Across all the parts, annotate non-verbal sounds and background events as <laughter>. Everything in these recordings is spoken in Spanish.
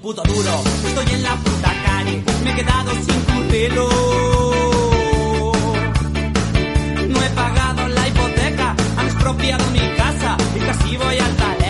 Puto duro, estoy en la puta calle, me he quedado sin currelo. No he pagado la hipoteca, han expropiado mi casa y casi voy al talego.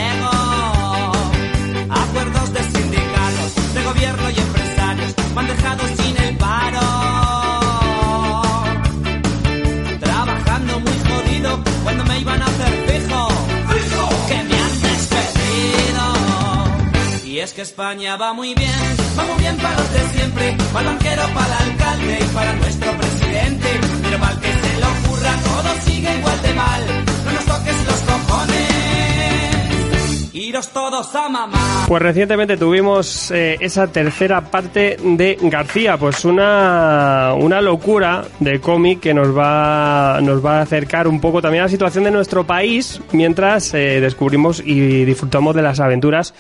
España va muy bien, va muy bien para los de siempre, para el banquero, para el alcalde y para nuestro presidente. Pero mal que se le ocurra, todo sigue igual de mal. No nos toques los cojones, Pues recientemente tuvimos eh, esa tercera parte de García, pues una, una locura de cómic que nos va, nos va a acercar un poco también a la situación de nuestro país mientras eh, descubrimos y disfrutamos de las aventuras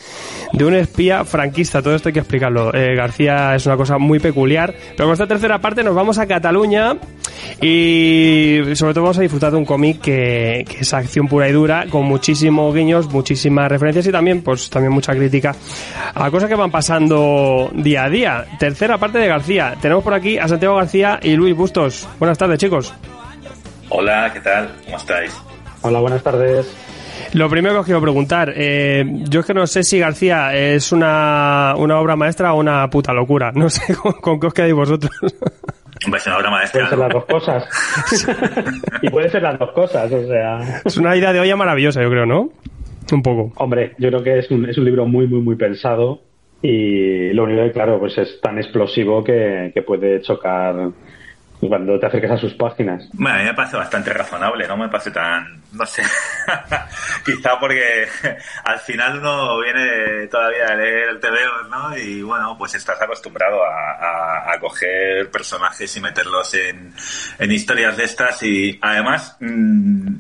de un espía franquista. Todo esto hay que explicarlo. Eh, García es una cosa muy peculiar, pero con esta tercera parte nos vamos a Cataluña y sobre todo vamos a disfrutar de un cómic que, que es acción pura y dura, con muchísimos guiños, muchísimas referencias y también, pues, también mucha crítica a cosas que van pasando día a día. Tercera parte de García. Tenemos por aquí a Santiago García y Luis Bustos. Buenas tardes, chicos. Hola, ¿qué tal? ¿Cómo estáis? Hola, buenas tardes. Lo primero que os quiero preguntar, eh, yo es que no sé si García es una, una obra maestra o una puta locura. No sé <laughs> con, con qué os quedáis vosotros. Pues una obra maestra. Pueden ser las dos cosas. <laughs> y pueden ser las dos cosas, o sea. es una idea de olla maravillosa, yo creo, ¿no? Un poco. Hombre, yo creo que es un, es un libro muy, muy, muy pensado. Y lo único que, claro, pues es tan explosivo que, que puede chocar cuando te acerques a sus páginas. Bueno, a mí me parece bastante razonable, no me parece tan, no sé, <laughs> quizá porque <laughs> al final uno viene todavía a leer el TVO, ¿no? Y bueno, pues estás acostumbrado a, a, a coger personajes y meterlos en, en, historias de estas y además... Mmm,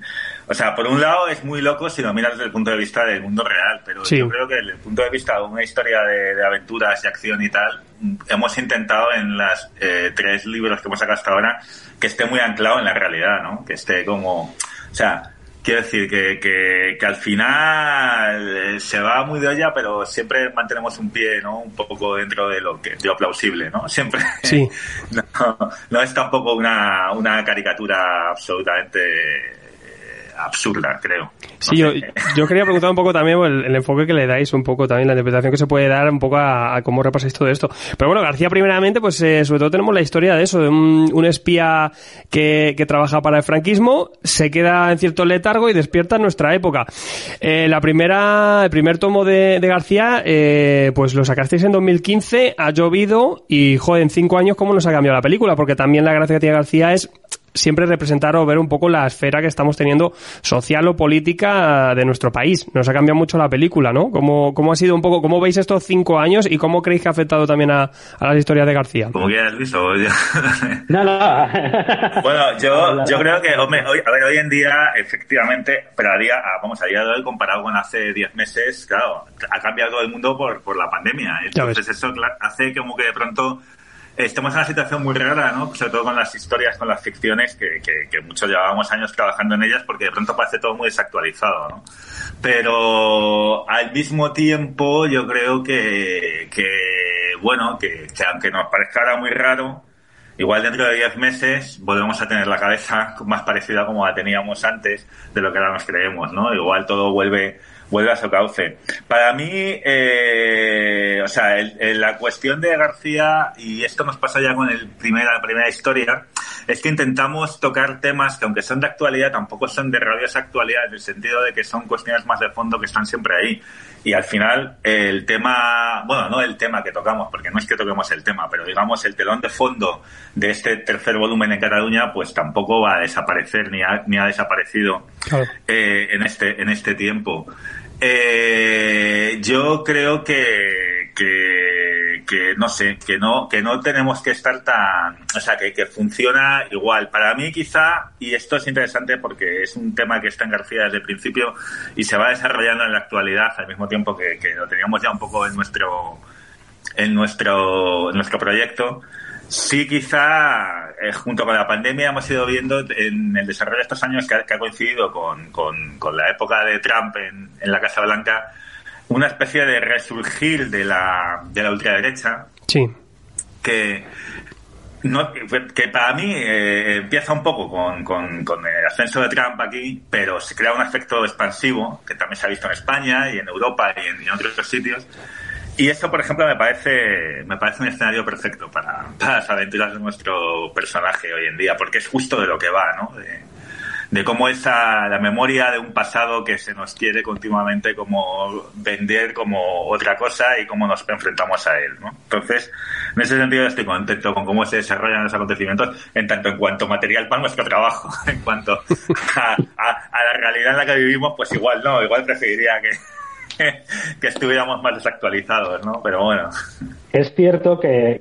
o sea, por un lado es muy loco si lo miras desde el punto de vista del mundo real, pero sí. yo creo que desde el punto de vista de una historia de, de aventuras y acción y tal, hemos intentado en las eh, tres libros que hemos sacado hasta ahora que esté muy anclado en la realidad, ¿no? Que esté como, o sea, quiero decir que, que, que al final se va muy de olla, pero siempre mantenemos un pie, ¿no? Un poco dentro de lo que, de lo plausible, ¿no? <laughs> Siempre. Sí. <laughs> No, no es tampoco una, una caricatura absolutamente absurda, creo. No sí, yo, yo, quería preguntar un poco también el, el, enfoque que le dais, un poco también la interpretación que se puede dar un poco a, a cómo repasáis todo esto. Pero bueno, García, primeramente, pues eh, sobre todo tenemos la historia de eso, de un, un espía que, que, trabaja para el franquismo, se queda en cierto letargo y despierta en nuestra época. Eh, la primera, el primer tomo de, de García, eh, pues lo sacasteis en 2015, ha llovido y, joder, en cinco años, ¿cómo nos ha cambiado la película? Porque también la gracia que tiene García es siempre representar o ver un poco la esfera que estamos teniendo social o política de nuestro país. Nos ha cambiado mucho la película, ¿no? ¿Cómo, cómo ha sido un poco, cómo veis estos cinco años y cómo creéis que ha afectado también a, a las historias de García? Como quieras, Luis, o yo. no, no. <laughs> bueno, yo, yo creo que, hombre, hoy, a ver, hoy en día, efectivamente, pero a día, vamos, a día de hoy, comparado con hace diez meses, claro, ha cambiado todo el mundo por, por la pandemia. Entonces eso hace como que de pronto estamos en una situación muy rara, ¿no? Sobre todo con las historias, con las ficciones, que, que, que, muchos llevábamos años trabajando en ellas, porque de pronto parece todo muy desactualizado, ¿no? Pero al mismo tiempo yo creo que, que bueno, que, que aunque nos parezca ahora muy raro, igual dentro de 10 meses volvemos a tener la cabeza más parecida como la teníamos antes de lo que ahora nos creemos, ¿no? Igual todo vuelve vuelve a su cauce. Para mí, eh, o sea, la cuestión de García, y esto nos pasa ya con el primera, la primera historia, es que intentamos tocar temas que aunque son de actualidad, tampoco son de rabiosa actualidad, en el sentido de que son cuestiones más de fondo que están siempre ahí. Y al final, el tema, bueno, no el tema que tocamos, porque no es que toquemos el tema, pero digamos el telón de fondo de este tercer volumen en Cataluña, pues tampoco va a desaparecer ni ha, ni ha desaparecido eh, en, este, en este tiempo. Eh, yo creo que, que, no sé, que no, que no tenemos que estar tan, o sea, que, funciona igual. Para mí quizá, y esto es interesante porque es un tema que está en García desde el principio y se va desarrollando en la actualidad al mismo tiempo que, que lo teníamos ya un poco en nuestro, en nuestro, en nuestro proyecto. Sí, quizá eh, junto con la pandemia hemos ido viendo en el desarrollo de estos años que ha, coincidido con, con, la época de Trump en, en, la Casa Blanca una especie de resurgir de la, de la ultraderecha. Sí. Que, no, que para mí eh, empieza un poco con, con, con, el ascenso de Trump aquí, pero se crea un efecto expansivo que también se ha visto en España y en Europa y en, en otros sitios y eso, por ejemplo, me parece, me parece un escenario perfecto para, las aventuras de nuestro personaje hoy en día, porque es justo de lo que va, ¿no? De, cómo esa, la memoria de un pasado que se nos quiere continuamente como vender como otra cosa y cómo nos enfrentamos a él, ¿no? Entonces, en ese sentido estoy contento con cómo se desarrollan los acontecimientos, en tanto en cuanto material para nuestro trabajo, <laughs> en cuanto a la realidad en la que vivimos, pues igual no, igual preferiría que que, estuviéramos más desactualizados, ¿no? Pero bueno. Es cierto que,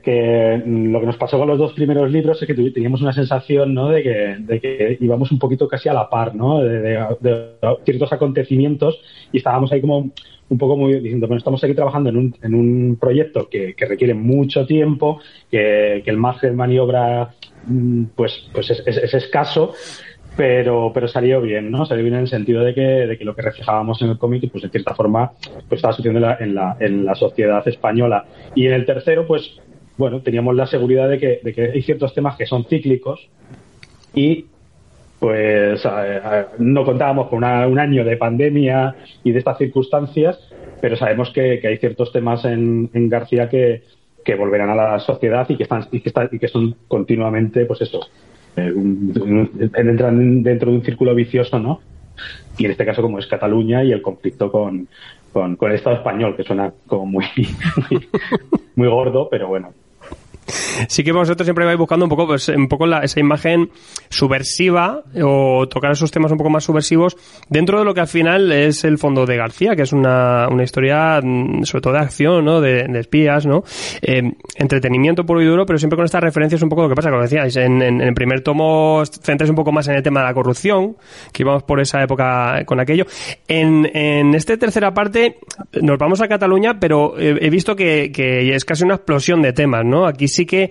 lo que nos pasó con los dos primeros libros es que teníamos una sensación ¿no? de, que, íbamos un poquito casi a la par ¿no? de, ciertos acontecimientos y estábamos ahí como un poco muy diciendo, bueno, estamos aquí trabajando en un, en un proyecto que, requiere mucho tiempo, que, el margen de maniobra mm, pues, pues es escaso pero, pero salió bien, ¿no? Salió bien en el sentido de que, de que lo que reflejábamos en el cómic, pues de cierta forma, pues estaba sucediendo en la, en la, sociedad española. Y en el tercero, pues, bueno, teníamos la seguridad de que, de que hay ciertos temas que son cíclicos y pues no contábamos con un año de pandemia y de estas circunstancias, pero sabemos que, hay ciertos temas en, en García que, que volverán a la sociedad y que están y que, están, y que son continuamente pues eso entran dentro de un círculo vicioso, ¿no? Y en este caso, como es Cataluña y el conflicto con, con, el Estado español, que suena como muy, <laughs> muy gordo, pero bueno, sí que vosotros siempre vais buscando un poco, pues, un poco la, esa imagen subversiva o tocar esos temas un poco más subversivos dentro de lo que al final es el fondo de García, que es una, una historia mm, sobre todo de acción, ¿no? De, espías, ¿no? Eh, entretenimiento puro y duro, pero siempre con estas referencias un poco lo que pasa, como decíais, en, el primer tomo centráis un poco más en el tema de la corrupción, que íbamos por esa época con aquello. En, en esta tercera parte nos vamos a Cataluña, pero he, he visto que, que es casi una explosión de temas, ¿no? Aquí sí que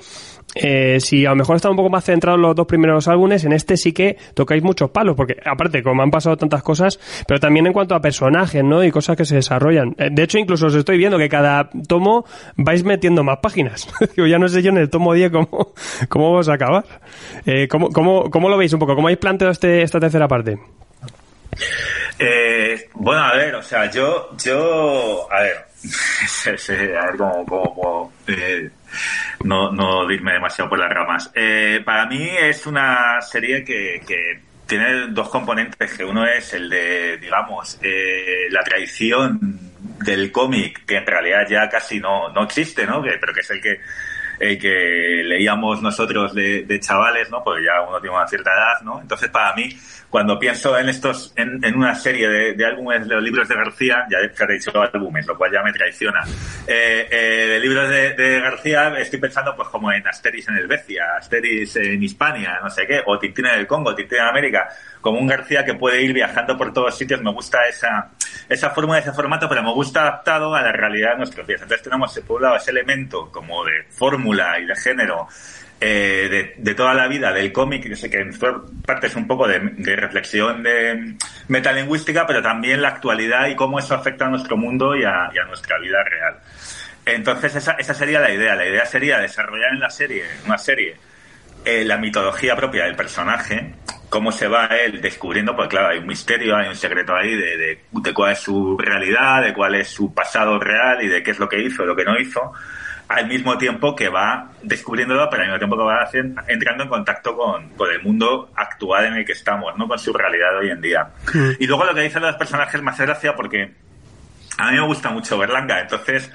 eh, si a lo mejor están un poco más centrados los dos primeros álbumes, en este sí que tocáis muchos palos, porque aparte, como han pasado tantas cosas, pero también en cuanto a personajes, ¿no? Y cosas que se desarrollan. Eh, de hecho, incluso os estoy viendo que cada tomo vais metiendo más páginas. <laughs> ya no sé yo en el tomo 10 cómo, <laughs> cómo vamos a acabar. Eh, ¿cómo, cómo, cómo, lo veis un poco? ¿Cómo habéis planteado este, esta tercera parte? Eh, bueno, a ver, o sea, yo, yo, a ver, <laughs> a ver cómo, cómo, eh, no, no irme demasiado por las ramas. Eh, para mí es una serie que, que tiene dos componentes, que uno es el de, digamos, eh, la tradición del cómic, que en realidad ya casi no, no existe, ¿no? pero que es el que el que leíamos nosotros de, de, chavales, ¿no? Porque ya uno tiene una cierta edad, ¿no? Entonces, para mí, cuando pienso en estos, en, en una serie de, de, álbumes de los libros de García, ya he dicho álbumes, lo cual ya me traiciona, eh, eh, de libros de, de, García, estoy pensando pues como en Asteris en Helvecia, Asteris en Hispania, no sé qué, o Tintín en el Congo, Tintín en América, como un García que puede ir viajando por todos sitios, me gusta esa, esa fórmula, ese formato, pero me gusta adaptado a la realidad de nuestros días. Entonces tenemos, por un lado, ese elemento como de fórmula y de género, eh, de, toda la vida del cómic, que sé que en parte es un poco de, reflexión de metalingüística, pero también la actualidad y cómo eso afecta a nuestro mundo y a, nuestra vida real. Entonces esa, esa, sería la idea. La idea sería desarrollar en la serie, una serie, eh, la mitología propia del personaje, cómo se va él descubriendo, pues claro, hay un misterio, hay un secreto ahí de, de, de, cuál es su realidad, de cuál es su pasado real y de qué es lo que hizo lo que no hizo, al mismo tiempo que va descubriéndolo, pero al mismo tiempo que va entrando en contacto con, con el mundo actual en el que estamos, ¿no? Con su realidad hoy en día. Y luego lo que dicen los personajes hace gracia porque a mí me gusta mucho Berlanga, entonces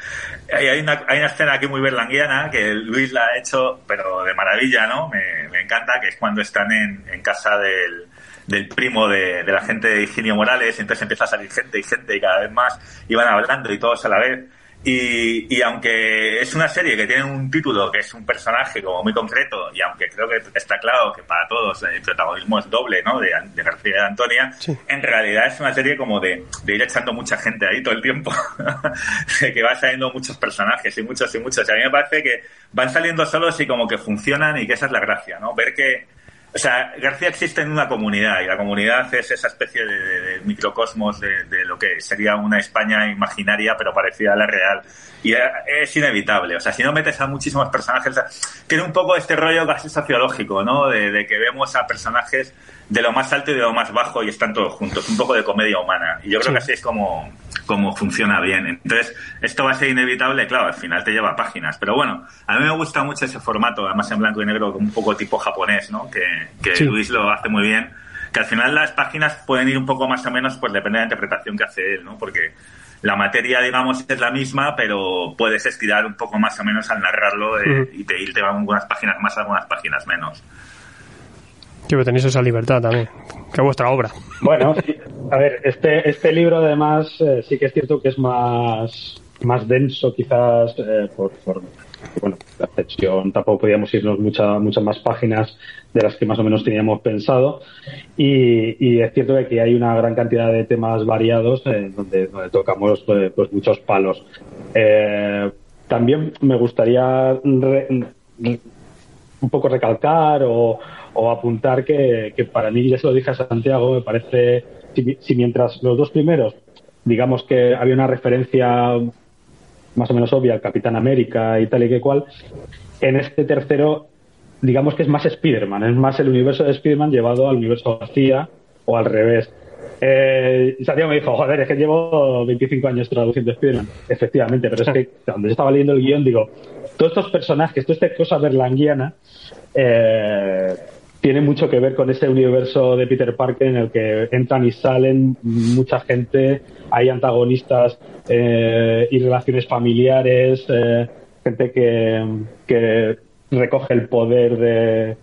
hay una, hay una escena aquí muy berlanguiana que Luis la ha hecho, pero de maravilla, ¿no? Me, encanta, que es cuando están en, casa del, del primo de, la gente de Higinio Morales, entonces empieza a salir gente y gente y cada vez más, y van hablando y todos a la vez. Y, y, aunque es una serie que tiene un título que es un personaje como muy concreto, y aunque creo que está claro que para todos el protagonismo es doble, ¿no? De, de García y de Antonia, sí. en realidad es una serie como de, de, ir echando mucha gente ahí todo el tiempo, <laughs> de que va saliendo muchos personajes y muchos y muchos. Y a mí me parece que van saliendo solos y como que funcionan y que esa es la gracia, ¿no? Ver que, o sea, García existe en una comunidad y la comunidad es esa especie de, microcosmos de, de, lo que sería una España imaginaria pero parecida a la real. Y es inevitable. O sea, si no metes a muchísimos personajes, tiene un poco este rollo casi sociológico, ¿no? De, que vemos a personajes de lo más alto y de lo más bajo y están todos juntos. Un poco de comedia humana. Y yo creo sí. que así es como, como funciona bien. Entonces, esto va a ser inevitable, claro, al final te lleva páginas. Pero bueno, a mí me gusta mucho ese formato, además en blanco y negro, un poco tipo japonés, ¿no? Que, que sí. Luis lo hace muy bien. Que al final las páginas pueden ir un poco más o menos, pues depende de la interpretación que hace él, ¿no? Porque la materia, digamos, es la misma, pero puedes estirar un poco más o menos al narrarlo eh, uh -huh. y te irte a algunas páginas más, algunas páginas menos. Pero tenéis esa libertad también, que es vuestra obra. Bueno, a ver, este, este libro además eh, sí que es cierto que es más, más denso quizás eh, por, por, bueno, la excepción, tampoco podíamos irnos mucha, muchas más páginas de las que más o menos teníamos pensado. Y, es cierto que aquí hay una gran cantidad de temas variados eh, donde, tocamos pues, pues muchos palos. Eh, también me gustaría un poco recalcar o, o apuntar que, que, para mí, ya se lo dije a Santiago, me parece, si, si mientras los dos primeros, digamos que había una referencia más o menos obvia al Capitán América y tal y que cual, en este tercero digamos que es más Spider-Man, es más el universo de Spider-Man llevado al universo García o al revés. Eh, Santiago me dijo, joder, es que llevo 25 años traduciendo Spider-Man. Efectivamente, pero es que cuando yo estaba leyendo el guion, digo, todos estos personajes, toda esta cosa berlanguiana, eh, tiene mucho que ver con ese universo de Peter Parker en el que entran y salen mucha gente, hay antagonistas eh, y relaciones familiares, eh, gente que, recoge el poder de,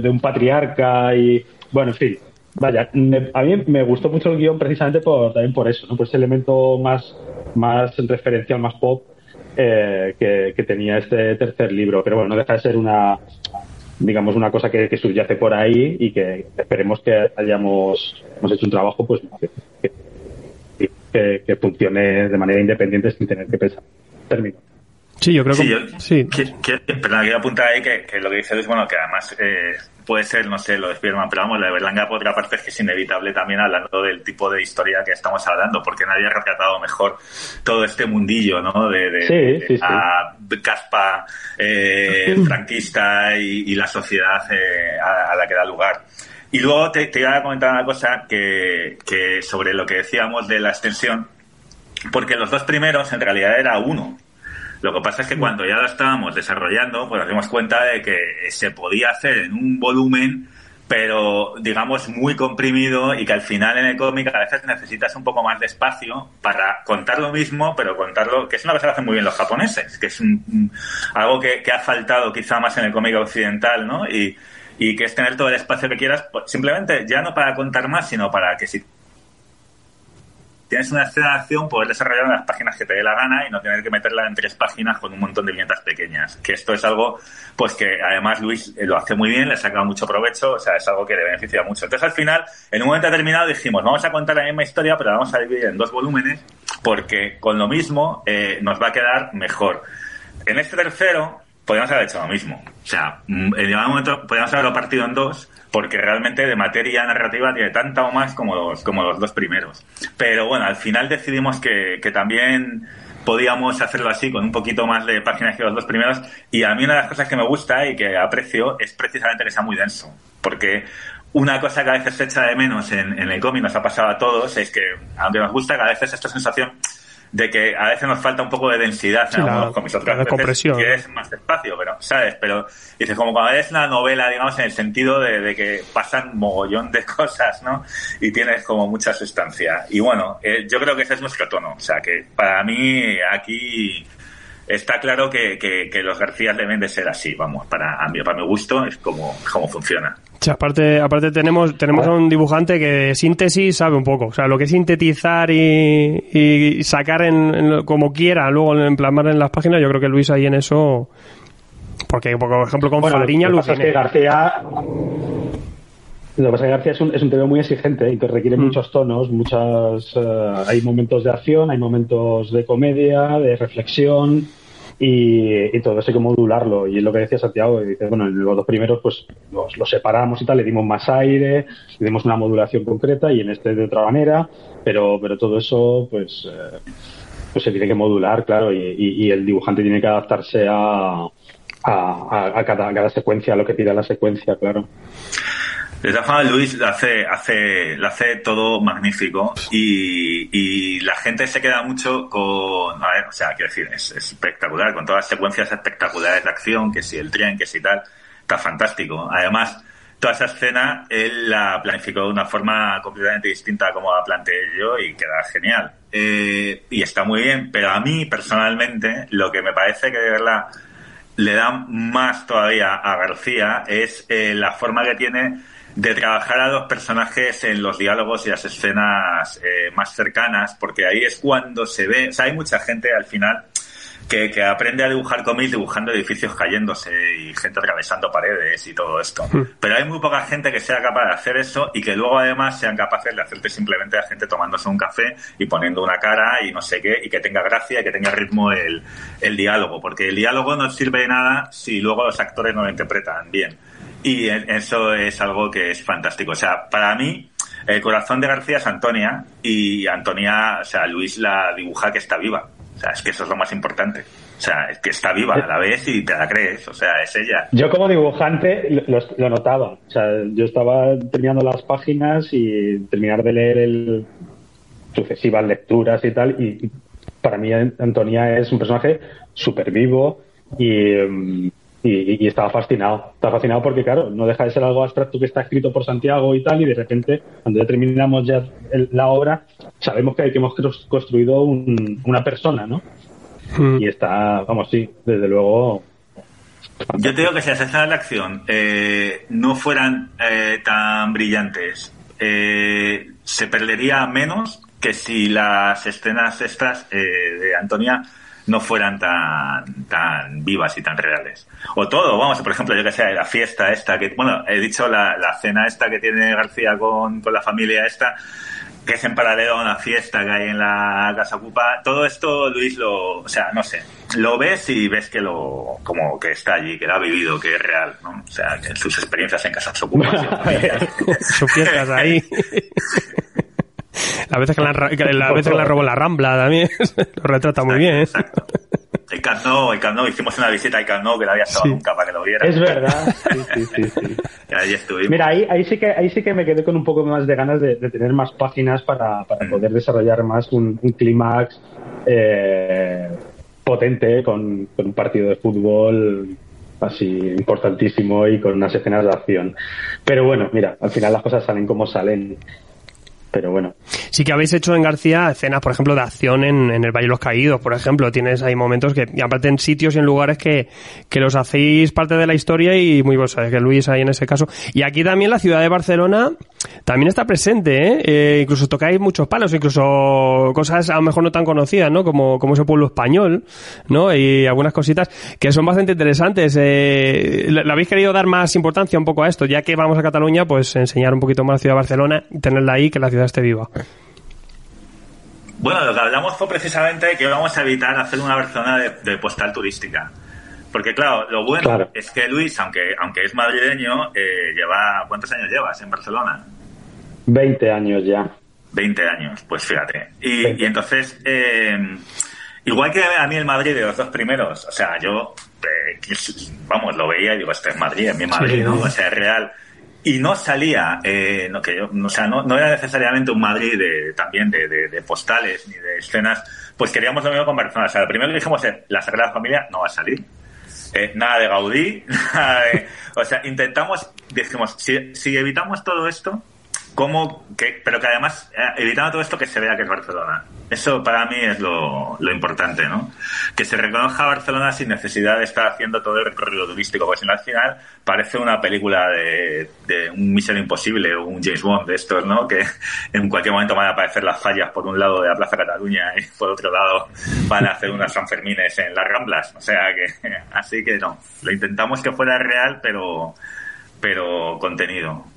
de, un patriarca y bueno, en fin. Vaya, me, a mí me gustó mucho el guion precisamente por, también por eso, ¿no? por ese elemento más, más referencial, más pop eh, que, tenía este tercer libro. Pero bueno, no deja de ser una, digamos, una cosa que, que subyace por ahí y que esperemos que hayamos hemos hecho un trabajo pues que, que, que funcione de manera independiente sin tener que pensar. Termino. Sí, yo creo que. Sí, yo, sí. Que, que, perdón, quiero apuntar ahí que, que, lo que dices es bueno, que además eh, puede ser, no sé, lo de Spiderman, pero vamos, la de Berlanga por otra parte es que es inevitable también hablando del tipo de historia que estamos hablando, porque nadie ha retratado mejor todo este mundillo, ¿no? De, de, sí, de sí, caspa eh, franquista y, y, la sociedad eh, a, a, la que da lugar. Y luego te, te iba a comentar una cosa que, que sobre lo que decíamos de la extensión, porque los dos primeros en realidad era uno. Lo que pasa es que cuando ya lo estábamos desarrollando, pues nos dimos cuenta de que se podía hacer en un volumen, pero digamos muy comprimido y que al final en el cómic a veces necesitas un poco más de espacio para contar lo mismo, pero contarlo, que es una cosa que hacen muy bien los japoneses, que es un, algo que, que, ha faltado quizá más en el cómic occidental, ¿no? Y, y que es tener todo el espacio que quieras, pues, simplemente ya no para contar más, sino para que si tienes una escena de acción, poder desarrollar en las páginas que te dé la gana y no tener que meterla en tres páginas con un montón de viñetas pequeñas. Que esto es algo, pues que además Luis lo hace muy bien, le saca mucho provecho, o sea, es algo que le beneficia mucho. Entonces al final, en un momento determinado dijimos, vamos a contar la misma historia, pero la vamos a dividir en dos volúmenes, porque con lo mismo eh, nos va a quedar mejor. En este tercero, podríamos haber hecho lo mismo. O sea, en un momento podríamos haberlo partido en dos, porque realmente de materia narrativa tiene tanta o más como los, como los dos primeros. Pero bueno, al final decidimos que, que también podíamos hacerlo así, con un poquito más de páginas que los dos primeros. Y a mí una de las cosas que me gusta y que aprecio es precisamente que sea muy denso. Porque una cosa que a veces se echa de menos en, en el cómic, nos ha pasado a todos, es que, aunque nos gusta, que a veces esta sensación de que a veces nos falta un poco de densidad en Sí, la- algunos cómics, otras la veces compresión. quieres más espacio, pero, ¿sabes? Pero dices, como cuando es una novela, digamos, en el sentido de, de que pasan mogollón de <laughs> cosas, ¿no? Y tienes como mucha sustancia. Y bueno, eh, yo creo que ese es nuestro tono. O sea, que para mí aquí está claro que, que, que los García deben de ser así, vamos, para, a mí, para mi gusto es como, como funciona. Sí, aparte, aparte tenemos, tenemos a un dibujante que de síntesis sabe un poco. O sea, lo que es sintetizar y, y sacar en, en como quiera, luego en plasmar en las páginas, yo creo que Luis ahí en eso. Porque, por ejemplo, con Bueno, Fariña lo que pasa es que aluciné. García lo que pasa es que García es un, es un TVO muy exigente y que requiere Mm. muchos tonos, muchas eh, hay momentos de acción, hay momentos de comedia, de reflexión y, y todo eso hay que modularlo. Y es lo que decía Santiago, y dice, bueno, en los dos primeros pues los, los separamos y tal, le dimos más aire, le dimos una modulación concreta y en este de otra manera, pero, pero todo eso pues, eh, pues se tiene que modular, claro, y, y- y el dibujante tiene que adaptarse a, a, a- cada, a cada secuencia, a lo que pida la secuencia, claro. De todas Luis lo hace, hace, lo hace todo magnífico y, la gente se queda mucho con, a ver, o sea, quiero decir, es, es espectacular, con todas las secuencias espectaculares de acción, que si el tren, que si tal, está fantástico. Además, toda esa escena él la planificó de una forma completamente distinta a como la planteé yo y queda genial. Eh, y está muy bien, pero a mí personalmente lo que me parece que de verdad le da más todavía a García es eh, la forma que tiene de trabajar a los personajes en los diálogos y las escenas eh, más cercanas, porque ahí es cuando se ve, o sea, hay mucha gente al final que, que aprende a dibujar cómics dibujando edificios cayéndose y gente atravesando paredes y todo esto. Pero hay muy poca gente que sea capaz de hacer eso y que luego además sean capaces de hacerte simplemente a gente tomándose un café y poniendo una cara y no sé qué, y que tenga gracia y que tenga ritmo el, el diálogo, porque el diálogo no sirve de nada si luego los actores no lo interpretan bien. Y eso es algo que es fantástico. O sea, para mí, el corazón de García es Antonia y Antonia, o sea, Luis la dibuja que está viva. O sea, es que eso es lo más importante. O sea, es que está viva, la ves y te la crees. O sea, es ella. Yo como dibujante lo, notaba. O sea, yo estaba terminando las páginas y terminar de leer el sucesivas lecturas y tal. Y para mí Antonia es un personaje súper vivo y, mm, y, y estaba fascinado. Estaba fascinado porque, claro, no deja de ser algo abstracto que está escrito por Santiago y tal. Y de repente, cuando ya terminamos ya el- la obra, sabemos que, que hemos construido un- una persona, ¿no? Mm. Y está, vamos, sí, desde luego. Yo te digo que si las escenas de acción eh, no fueran eh, tan brillantes, eh, se perdería menos que si las escenas estas eh, de Antonia no fueran tan tan vivas y tan reales. O todo, vamos, por ejemplo, yo que sé, la fiesta esta, que, bueno, he dicho la, la cena esta que tiene García con, con la familia esta, que es en paralelo a una fiesta que hay en la Casa Ocupa. Todo esto, Luis, lo, o sea, no sé, lo ves y ves que lo, como que está allí, que lo ha vivido, que es real, ¿no? O sea, que sus experiencias en Casa Ocupa. <laughs> Sus fiestas ahí. <laughs> Las veces que la, la veces que la robó la Rambla también. <laughs> Lo retrata muy bien. ¿eh? Exacto. El Camp Nou, el Camp Nou, hicimos una visita al Camp Nou que no había estado Sí. nunca para que lo viera. Es verdad. Sí, sí, sí, sí. <laughs> Allí estuvimos. Mira, ahí, ahí sí que ahí sí que me quedé con un poco más de ganas de, de tener más páginas para, para poder desarrollar más un, un clímax eh, potente con, con un partido de fútbol así importantísimo y con unas escenas de acción. Pero bueno, mira, al final las cosas salen como salen. Pero bueno, Sí que habéis hecho en García escenas, por ejemplo, de acción en, en el Valle de los Caídos, por ejemplo. Tienes ahí momentos que, y aparte en sitios y en lugares que, que los hacéis parte de la historia y muy vos sabes que Luis ahí en ese caso. Y aquí también la ciudad de Barcelona también está presente, ¿eh? Eh, incluso tocáis muchos palos, incluso cosas a lo mejor no tan conocidas, ¿no? Como, como ese pueblo español, ¿no? Y algunas cositas que son bastante interesantes. Eh, ¿le, habéis querido dar más importancia un poco a esto? Ya que vamos a Cataluña, pues enseñar un poquito más la ciudad de Barcelona tenerla ahí, que la ciudad esté viva. Bueno, lo que hablamos fue precisamente que vamos a evitar hacer una Barcelona de, de postal turística. Porque claro, lo bueno Claro. es que Luis, aunque aunque es madrileño, eh, lleva ¿cuántos años llevas en Barcelona? 20 años ya. 20 años, pues fíjate. Y, entonces, eh, igual que a mí el Madrid de los dos primeros, o sea, yo, eh, vamos, lo veía y digo, este es Madrid, es mi Madrid, Sí. ¿no? O sea, es real. Y no salía, eh, no, que yo, o sea, no, era necesariamente un Madrid de, también de, de, postales ni de escenas, pues queríamos lo mismo con Barcelona. O sea, lo primero que dijimos es, la Sagrada Familia no va a salir. Eh, nada de Gaudí, <laughs> nada de, o sea, intentamos, dijimos, si, si evitamos todo esto, ¿cómo, que, pero que además, eh, evitando todo esto, que se vea que es Barcelona? Eso para mí es lo, lo, importante, ¿no? Que se reconozca Barcelona sin necesidad de estar haciendo todo el recorrido turístico, porque si no al final parece una película de, de un Misión Imposible o un James Bond de estos, ¿no? Que en cualquier momento van a aparecer las fallas por un lado de la Plaza Cataluña y por otro lado van a hacer unas Sanfermines en las Ramblas. O sea que, <laughs> así que no. Lo intentamos que fuera real, pero, pero contenido.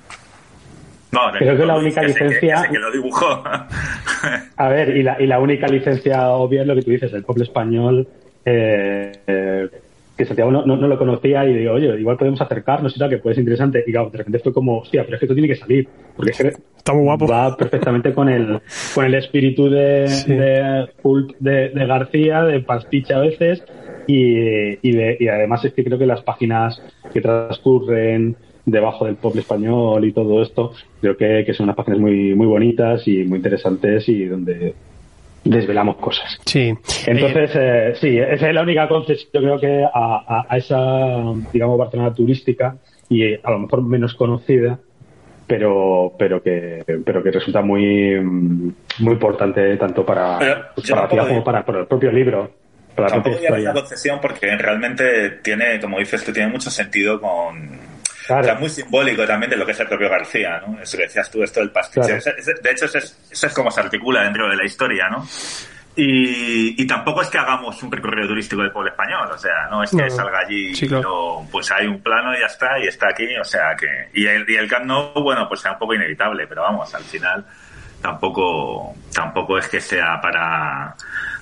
No, Creo que la única que licencia. Que, que, lo dibujó. <laughs> a ver, y la, y la única licencia obvia es lo que tú dices, el pueblo español. Eh, eh, que Santiago no, no, no, lo conocía y digo, oye, igual podemos acercarnos y tal, que puede ser interesante. Y claro, de repente fue como, hostia, pero es que esto tiene que salir. Porque es que Está muy guapo. va perfectamente con el, con el espíritu de, sí. de, de, de, García, de pastiche a veces. Y, y, de, y además es que creo que las páginas que transcurren debajo del pop español y todo esto, creo que, que, son unas páginas muy, muy bonitas y muy interesantes y donde desvelamos cosas. Sí. Entonces, eh, sí, esa es la única concesión, yo creo que a, a, a, esa, digamos, Barcelona turística y a lo mejor menos conocida, pero pero que pero que resulta muy muy importante tanto para, pues, para la ciudad como para, para el propio libro. Para tampoco la propia concesión porque realmente tiene, como dices tú, tiene mucho sentido con, Claro. O sea, muy simbólico también de lo que es el propio García, ¿no? Eso que decías tú, esto del pastiche. Claro. De hecho, eso es, eso es, como se articula dentro de la historia, ¿no? Y, y, tampoco es que hagamos un recorrido turístico del pueblo español, o sea, no es que no. salga allí sí, claro. no, pues hay un plano y ya está, y está aquí, o sea que... Y el, y el Camp Nou, bueno, pues sea un poco inevitable, pero vamos, al final tampoco, tampoco es que sea para...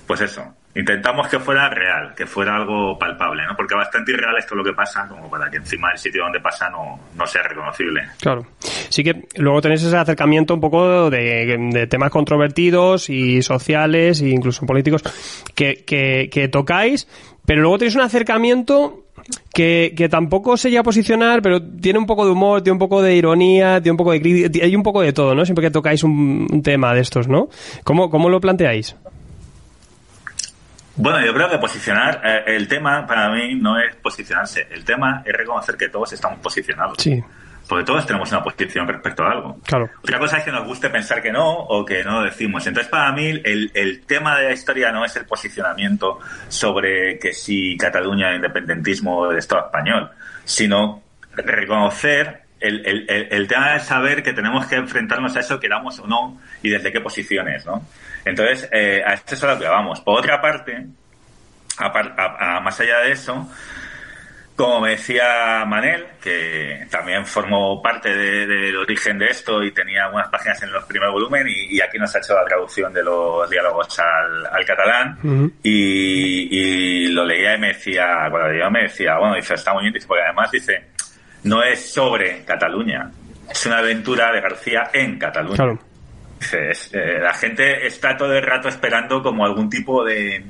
Pues eso, intentamos que fuera real, que fuera algo palpable, ¿no? Porque bastante irreal es lo que pasa, como para que encima del sitio donde pasa no, no sea reconocible. Claro. Sí que luego tenéis ese acercamiento un poco de, de temas controvertidos y sociales e incluso políticos que, que, que tocáis, pero luego tenéis un acercamiento que, que, tampoco se llega a posicionar, pero tiene un poco de humor, tiene un poco de ironía, tiene un poco de hay un poco de todo, ¿no? Siempre que tocáis un, un tema de estos, ¿no? ¿Cómo, cómo lo planteáis? Bueno, yo creo que posicionar eh, el tema para mí no es posicionarse. El tema es reconocer que todos estamos posicionados. Sí. Porque todos tenemos una posición respecto a algo. Claro. Otra cosa es que nos guste pensar que no o que no lo decimos. Entonces, para mí, el, el tema de la historia no es el posicionamiento sobre que si Cataluña es independentismo o el Estado español, sino reconocer el, el, el, el, tema es saber que tenemos que enfrentarnos a eso, queramos o no, y desde qué posiciones, ¿no? Entonces, eh, a esto es a lo que vamos. Por otra parte, a, a, a, más allá de eso, como me decía Manel, que también formó parte del de, de origen de esto y tenía algunas páginas en los primeros volumen y, y, aquí nos ha hecho la traducción de los diálogos al, al catalán uh -huh. y, y, lo leía y me decía, cuando leía me decía, bueno, dice, está muy bien, dice, porque además dice, no es sobre Cataluña, es una aventura de García en Cataluña. Claro. Eh, la gente está todo el rato esperando como algún tipo de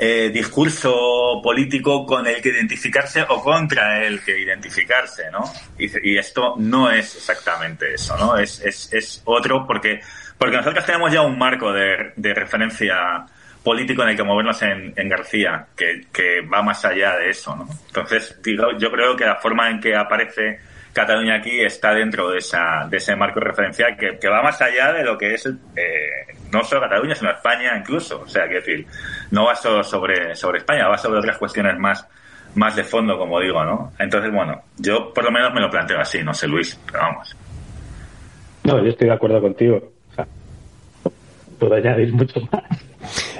eh, discurso político con el que identificarse o contra el que identificarse, ¿no? Y, y esto no es exactamente eso, ¿no? Es, es, es otro porque, porque nosotros tenemos ya un marco de, de referencia político en el que movernos en, en García, que, que, va más allá de eso, ¿no? Entonces, digo, yo creo que la forma en que aparece Cataluña aquí está dentro de, esa, de ese marco referencial que, va más allá de lo que es eh, no solo Cataluña, sino España incluso. O sea, que decir, no va solo sobre, sobre España, va sobre otras cuestiones más, más de fondo, como digo, ¿no? Entonces, bueno, yo por lo menos me lo planteo así, no sé Luis, pero vamos. No, yo estoy de acuerdo contigo. O sea, puedo añadir mucho más.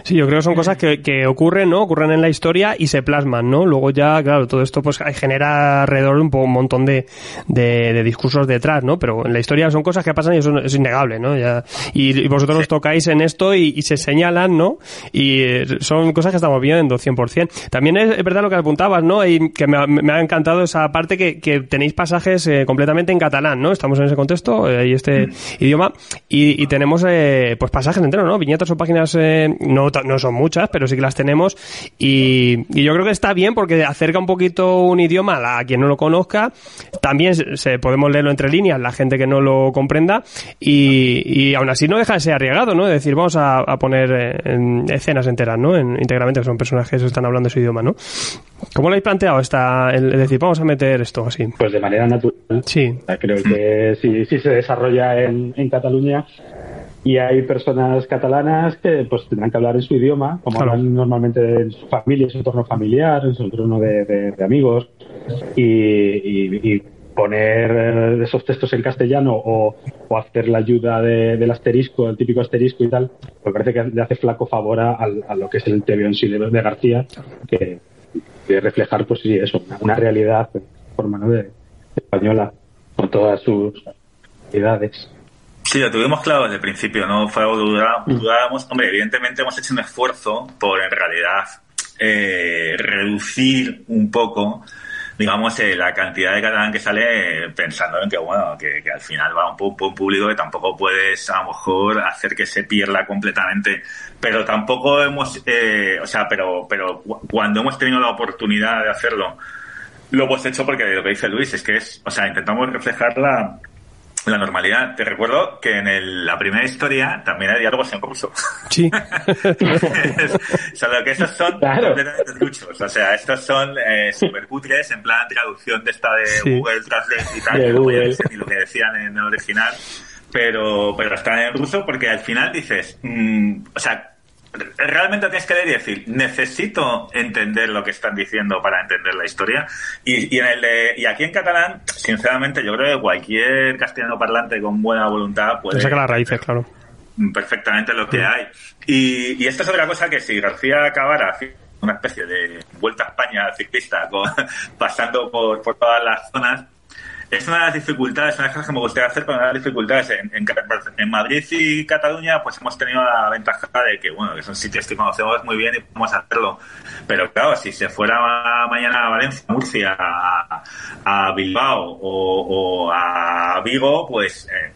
Sí, yo creo que son cosas que, que, ocurren, ¿no? Ocurren en la historia y se plasman, ¿no? Luego ya, claro, todo esto pues genera alrededor un, un montón de, de, de, discursos detrás, ¿no? Pero en la historia son cosas que pasan y eso es innegable, ¿no? Ya, y, y vosotros sí. os tocáis en esto y, y, se señalan, ¿no? Y son cosas que estamos viendo 100%. También es, es verdad lo que apuntabas, ¿no? Y que me, me ha encantado esa parte que, que tenéis pasajes eh, completamente en catalán, ¿no? Estamos en ese contexto eh, y este mm. idioma y, y tenemos eh, pues pasajes enteros, ¿no? Viñetas o páginas eh, no no son muchas, pero sí que las tenemos. Y, y, yo creo que está bien porque acerca un poquito un idioma a quien no lo conozca. También se, podemos leerlo entre líneas, la gente que no lo comprenda. Y, y aún así no deja de ser arriesgado, ¿no? Es decir, vamos a, a poner eh, en escenas enteras, ¿no? En, íntegramente, que son personajes que están hablando su idioma, ¿no? ¿Cómo lo habéis planteado esta, el, decir, vamos a meter esto así? Pues de manera natural. Sí. Creo que sí, sí se desarrolla en, en Cataluña y hay personas catalanas que pues tendrán que hablar en su idioma, como hablan normalmente en su familia, en su entorno familiar, en su entorno de, de, amigos, y, y, poner esos textos en castellano o, o hacer la ayuda del asterisco, el típico asterisco y tal, pues parece que le hace flaco favor a, a lo que es el TVO en sí de, García, que, que, reflejar pues sí eso, una, realidad en forma ¿no? de, española, con todas sus edades. Sí, lo tuvimos claro desde el principio, no fue algo que mm. dudábamos. Hombre, evidentemente hemos hecho un esfuerzo por en realidad eh, reducir un poco digamos, eh, la cantidad de catalán que sale pensando en que, bueno, que, al final va un, poco un público que tampoco puedes a lo mejor hacer que se pierda completamente, pero tampoco hemos, eh, o sea, pero, pero cuando hemos tenido la oportunidad de hacerlo, lo hemos hecho porque lo que dice Luis es que es, o sea, intentamos reflejar la, la normalidad. Te recuerdo que en la primera historia también hay diálogos en curso. Sí. <laughs> Solo que esos son completamente truchos. O sea, estos son eh, super cutres, en plan traducción de esta de Google Translate y tal, que no ni lo que decían en el original. Pero, pero están en ruso porque al final dices, mm, o sea, realmente tienes que leer y decir, necesito entender lo que están diciendo para entender la historia. Y, y, en el y aquí en catalán, sinceramente, yo creo que cualquier castellano parlante con buena voluntad puede... Saca las raíces, claro. Perfectamente lo que hay. Y, y esta es otra cosa que si García acabara una especie de vuelta a España ciclista, <laughs> pasando por, por todas las zonas, es una de las dificultades, una de las cosas que me gustaría hacer, pero una de las dificultades en, en, Madrid y Cataluña, pues hemos tenido la ventaja de que, bueno, que son sitios que conocemos muy bien y podemos hacerlo. Pero claro, si se fuera mañana a Valencia, a Murcia, a, Bilbao o, a Vigo, pues eh,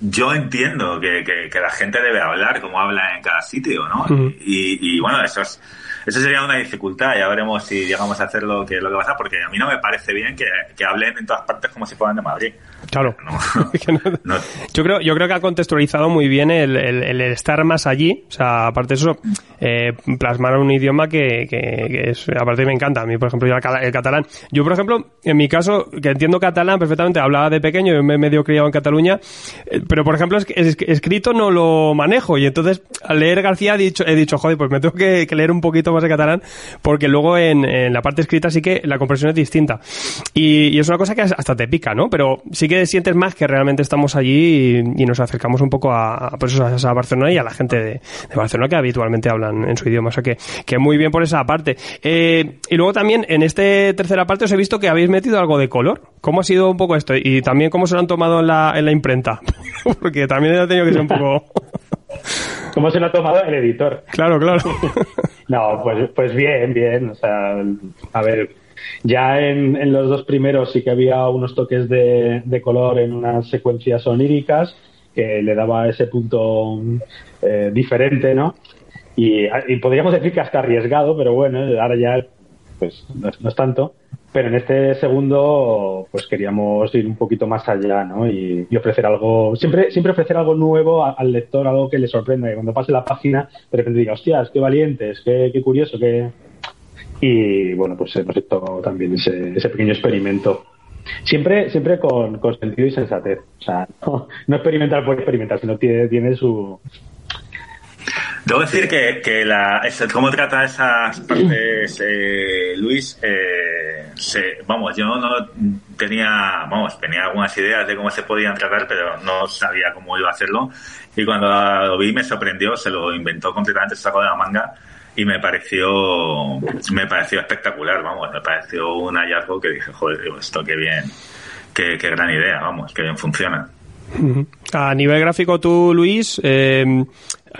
yo entiendo que, que, la gente debe hablar como habla en cada sitio, ¿no? y, y, bueno, eso es eso sería una dificultad. Ya veremos si llegamos a hacer lo que, lo que pasa, porque a mí no me parece bien que, que hablen en todas partes como si fueran de Madrid. Claro. <laughs> Yo, creo, yo creo que ha contextualizado muy bien el, el, estar más allí. O sea, aparte de eso, eh, plasmar un idioma que, que, es, aparte me encanta. A mí, por ejemplo, yo el catalán. Yo, por ejemplo, en mi caso, que entiendo catalán perfectamente, hablaba de pequeño, yo me he medio criado en Cataluña, eh, pero por ejemplo, es, escrito no lo manejo. Y entonces, al leer García he dicho, he dicho joder, pues me tengo que, leer un poquito más de catalán, porque luego en, en, la parte escrita sí que la compresión es distinta. Y, y, es una cosa que hasta te pica, ¿no? Pero sí que sientes más que realmente estamos allí y, nos acercamos un poco a, pues a, Barcelona y a la gente de, Barcelona que habitualmente hablan en su idioma. O sea que, que muy bien por esa parte. Eh, y luego también en esta tercera parte os he visto que habéis metido algo de color. ¿Cómo ha sido un poco esto? Y también cómo se lo han tomado en la, en la imprenta. <laughs> Porque también ha tenido que ser un poco... ¿Cómo se lo ha tomado el editor? Claro, claro. <laughs> no, pues, pues bien, bien. O sea, a ver, ya en, los dos primeros sí que había unos toques de, color en unas secuencias oníricas que le daba ese punto eh, diferente, ¿no? Y, podríamos decir que hasta arriesgado, pero bueno, ahora ya pues no es, tanto. Pero en este segundo, pues queríamos ir un poquito más allá, ¿no? Y, ofrecer algo, siempre, siempre ofrecer algo nuevo al lector, algo que le sorprenda, que cuando pase la página, de repente diga, hostias, qué valientes, qué, qué curioso, qué, y bueno, pues hemos hecho también ese, ese pequeño experimento. Siempre, siempre con, con, sentido y sensatez. O sea, <laughs> no, experimentar por experimentar, sino tiene, tiene su, Debo decir que, que la, cómo trata esas partes eh, Luis, eh, se, vamos, yo no tenía, vamos, tenía algunas ideas de cómo se podían tratar, pero no sabía cómo iba a hacerlo. Y cuando lo vi me sorprendió, se lo inventó completamente, se sacó de la manga y me pareció me pareció espectacular, vamos, me pareció un hallazgo que dije, joder, esto qué bien, qué, gran idea, vamos, qué bien funciona. A nivel gráfico tú, Luis, eh,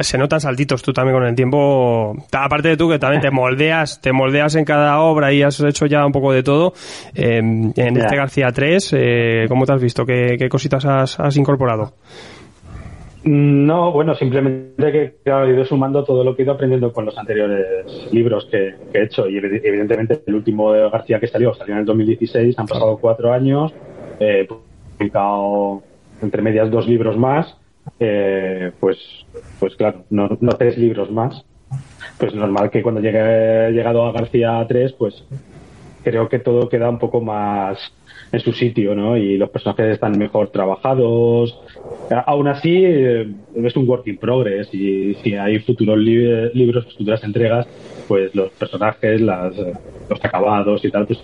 se notan saltitos tú también con el tiempo. Aparte de tú que también te <laughs> moldeas, te moldeas en cada obra y has hecho ya un poco de todo. Eh, en este García 3, eh, ¿cómo te has visto? ¿Qué, cositas has, has incorporado? No, bueno, simplemente que claro, he ido sumando todo lo que he ido aprendiendo con los anteriores libros que, que he hecho. Y evidentemente el último de García que salió, salió en el 2016, han pasado cuatro años, eh, he publicado entre medias dos libros más, eh, pues, pues claro, no, no tres libros más. Pues normal que cuando llegue llegado a García 3, pues creo que todo queda un poco más en su sitio, ¿no? Y los personajes están mejor trabajados. Aún así, eh, es un work in progress y si hay futuros libros, futuras entregas, pues los personajes, las, los acabados y tal, pues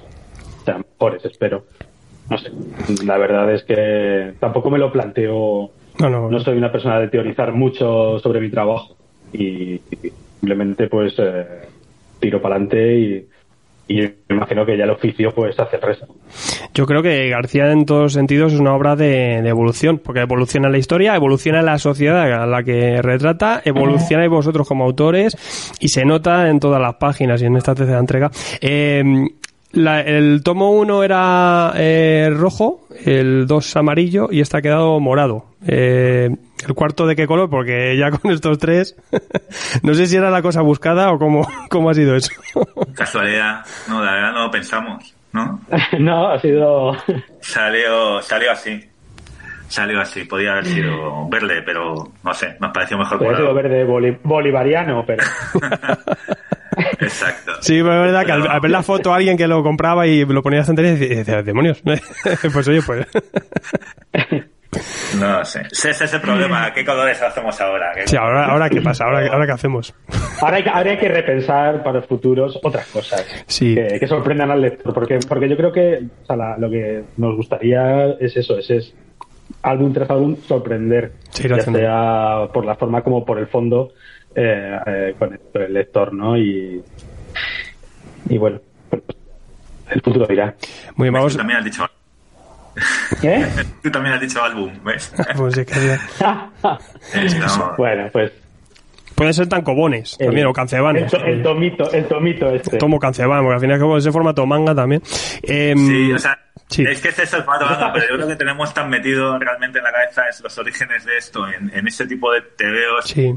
sean mejores, espero. No sé, la verdad es que tampoco me lo planteo. No, no, no soy una persona de teorizar mucho sobre mi trabajo y, simplemente pues eh, tiro para adelante y, y me imagino que ya el oficio pues hace el resto. Yo creo que García en todos sentidos es una obra de, evolución, porque evoluciona la historia, evoluciona la sociedad a la que retrata, evoluciona vosotros como autores y se nota en todas las páginas y en esta tercera entrega. Eh, el tomo 1 era eh, rojo, el 2 amarillo y este ha quedado morado. Eh, ¿El cuarto de qué color? Porque ya con estos tres, <laughs> no sé si era la cosa buscada o cómo, <laughs> cómo ha sido eso. <laughs> Casualidad, no, la verdad no lo pensamos, ¿no? no, ha sido... Salió, salió así. Salió así, podía haber sido verde, pero no sé, nos pareció mejor Podría sido verde bolivariano, pero... Exacto. Sí, pero es verdad que al, ver la <laughs> foto alguien que lo compraba y lo ponía en y decía, demonios. <laughs> pues oye, pues. No sé. Ese es el problema. ¿Qué colores hacemos ahora? Sí, ahora, ahora qué pasa, ahora, ahora qué hacemos. Ahora hay, que repensar para los futuros otras cosas sí. que, sorprendan al lector. Porque, porque yo creo que lo que nos gustaría es eso, es, es álbum tras álbum sorprender. ya sea por la forma como por el fondo eh, eh, con el lector, ¿no? Y, y bueno, pues, el futuro dirá. Muy bien, vamos. También has dicho ¿Qué? <laughs> Tú también has dicho álbum, ¿ves? <laughs> pues sí, que <laughs> Bueno, pues. Pueden ser tan cobones también, o cancebanes. El, tomito, el tomito este. Tomo canceban, porque al final es ese formato manga también. Em, sí, o sea, es que este es el formato manga, pero yo creo que tenemos tan metido realmente en la cabeza es los orígenes de esto, en, en ese tipo de tebeos. Sí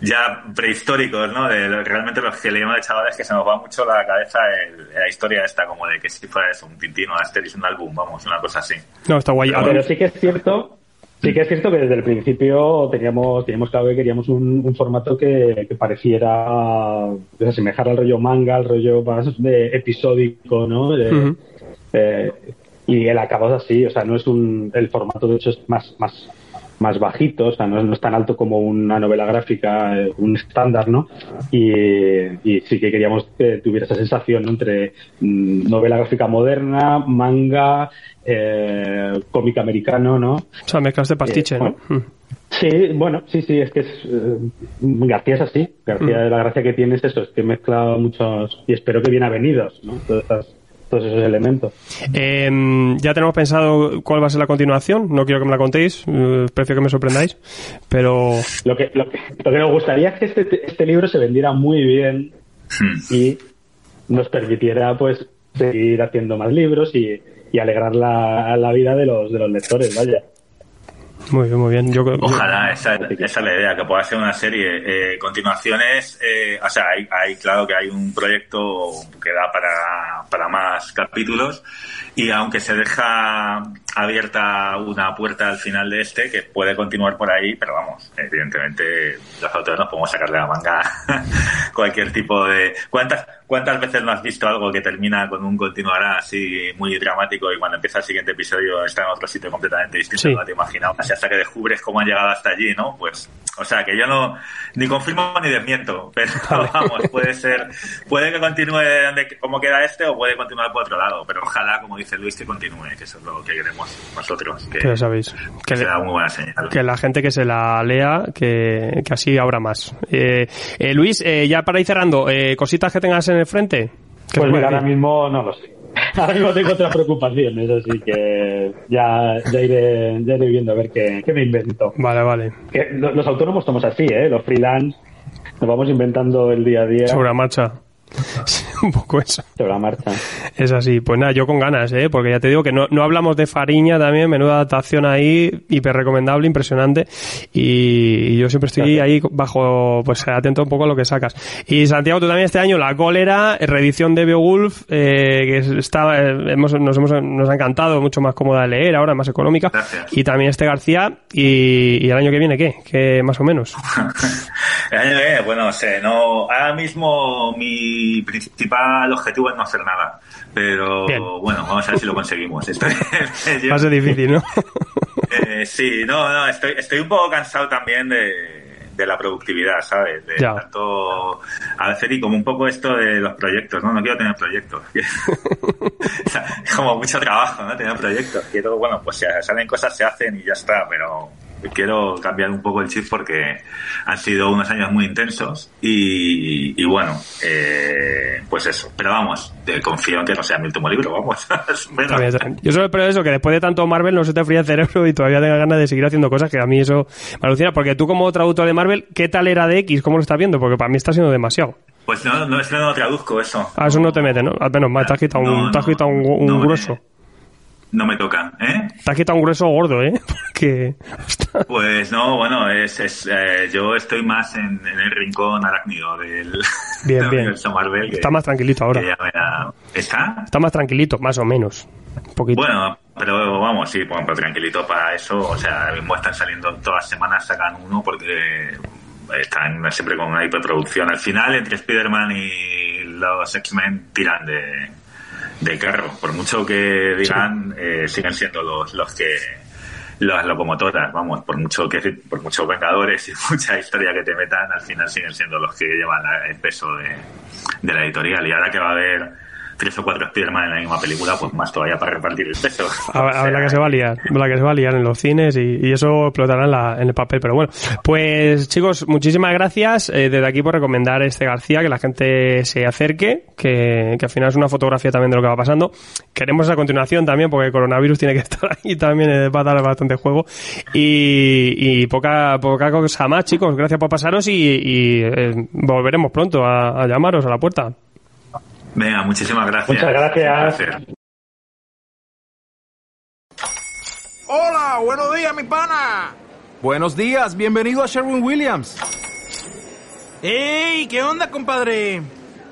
ya prehistóricos, ¿no? De realmente los que leímos de chavales que se nos va mucho la cabeza la historia esta como de que si fuera eso, un Tintín o Asterix, un álbum, vamos, una cosa así. No, está guay. Pero, sí que es cierto Sí que es cierto que desde el principio teníamos, teníamos claro que queríamos un, formato que, pareciera que asemejar al rollo manga, al rollo más de episódico, ¿no? Eh, y el acabado es así, o sea, no es un, el formato de hecho es más, más, más bajito, o sea, no, es tan alto como una novela gráfica, eh, un estándar, ¿no? Y, sí que queríamos que tuviera esa sensación entre mm, novela gráfica moderna, manga, eh, cómic americano, ¿no? O sea, mezclas de pastiche, eh, ¿no? Mm. Sí, bueno, sí, sí, es que es, García es así. García, mm. la gracia que tiene es eso, es que mezcla muchos, y espero que bien avenidos, ¿no? Todas todos esos elementos. Em, ya tenemos pensado cuál va a ser la continuación. No quiero que me la contéis, eh, prefiero que me sorprendáis, pero... Lo que, lo que, lo que nos gustaría es que este, este libro se vendiera muy bien hmm. y nos permitiera pues seguir haciendo más libros y, y alegrar la, la vida de los, de los lectores, vaya. Muy bien, muy bien. Ojalá, esa, es la idea, que pueda ser una serie. Eh, continuaciones, eh, o sea, hay, hay, claro que hay un proyecto que da para, para más capítulos y aunque se deja abierta una puerta al final de este, que puede continuar por ahí, pero vamos, evidentemente los autores nos podemos sacar de la manga <laughs> cualquier tipo de... ¿Cuántas, ¿Cuántas veces no has visto algo que termina con un continuará así muy dramático y cuando empieza el siguiente episodio está en otro sitio completamente distinto no te imaginabas? hasta que descubres cómo han llegado hasta allí, ¿no? Pues, o sea, que yo no, ni confirmo ni desmiento, <laughs> pero vamos, puede ser, puede que continúe como queda este o puede continuar por otro lado, pero ojalá, como dice Luis, que continúe, que eso es lo que queremos Que, sabéis. Que, sea muy buena señal. Que la gente que se la lea, que, así habrá más. Eh, eh, Luis, eh, ya para ir cerrando, cositas que tengas en el frente. Pues mira, ahora mismo no lo sé. <laughs> Ahora mismo tengo otras preocupaciones, así que ya, ya, iré, ya iré viendo a ver qué, qué me invento. Vale, vale. Que los autónomos somos así, ¿eh? Los freelance nos vamos inventando el día a día. Sobre la marcha. <laughs> un poco eso. Sobre la marcha. Es así. Pues nada, yo con ganas, ¿eh? Porque ya te digo que no, no hablamos de Fariña también, menuda adaptación ahí, hiper recomendable, impresionante. Y, y yo siempre estoy Gracias. ahí bajo, pues atento un poco a lo que sacas. Y Santiago, tú también este año, La Cólera, reedición de Beowulf, eh, que es- está, eh, hemos, nos, hemos, nos ha encantado, mucho más cómoda de leer, ahora más económica. Gracias. Y también este García, y, y el año que viene, ¿qué? ¿Qué más o menos? <laughs> El año que viene, bueno, no sé, no, ahora mismo mi principal objetivo es no hacer nada. Pero Bien. bueno, vamos a ver si lo conseguimos. <laughs> Estoy, yo- Va a ser difícil, ¿no? eh, sí, no, no, estoy, estoy un poco cansado también de, de la productividad, ¿sabes? De Ya. tanto hacer y como un poco esto de los proyectos, ¿no? No quiero tener proyectos. O <laughs> sea, es como mucho trabajo, ¿no? Tener proyectos. Quiero, bueno, pues si salen cosas se hacen y ya está, pero quiero cambiar un poco el chip porque han sido unos años muy intensos y, y bueno, eh, pues eso. Pero vamos, eh, confío en que no sea mi último libro, vamos. <laughs> Espero. Está bien, está bien. Yo solo espero eso, que después de tanto Marvel no se te fría el cerebro y todavía tengas ganas de seguir haciendo cosas que a mí eso me alucina. Porque tú como traductor de Marvel, ¿qué tal era de X? ¿Cómo lo estás viendo? Porque para mí está siendo demasiado. Pues no, no, es que no traduzco eso. A eso no te mete, ¿no? Al menos mal, te has quitado un, No, te has quitado un, grueso. No me toca, ¿eh? Te has quitado un grueso gordo, ¿eh? <laughs> Porque... Pues no, bueno, es, es eh, yo estoy más en, en el rincón arácnido del, <laughs> Bien, del bien. universo Marvel. que- Está más tranquilito ahora. ya ¿Está? Está más tranquilito, más o menos. Un poquito. Bueno, pero vamos, sí, bueno, pero tranquilito para eso. O sea, ahora mismo están saliendo todas las semanas, sacan uno porque están siempre con una hiperproducción. Al final, entre Spider-Man y los X-Men tiran de, de carro. Por mucho que digan, eh, siguen siendo los, los que las locomotoras, vamos, por mucho que por muchos vengadores y <laughs> mucha historia que te metan, al final siguen siendo los que llevan el peso de, de la editorial. Y ahora que va a haber tres o cuatro Spider-Man en la misma película, pues más todavía para repartir el peso. <laughs> A, a que se va a liar, que se va a liar en los cines y, eso explotará en, la- en el papel. Pero bueno, pues chicos, muchísimas gracias eh, desde aquí por recomendar este García, que la gente se acerque, que, al final es una fotografía también de lo que va pasando. Queremos esa continuación también, porque el coronavirus tiene que <laughs> estar ahí también, eh, va a dar bastante juego. Y, poca, poca cosa más, chicos, gracias por pasaros y, eh, volveremos pronto a, a llamaros a la puerta. Venga, muchísimas gracias. Muchas gracias. Hola, buenos días, mi pana. Buenos días, bienvenido a Sherwin Williams. ¡Ey! ¿Qué onda, compadre?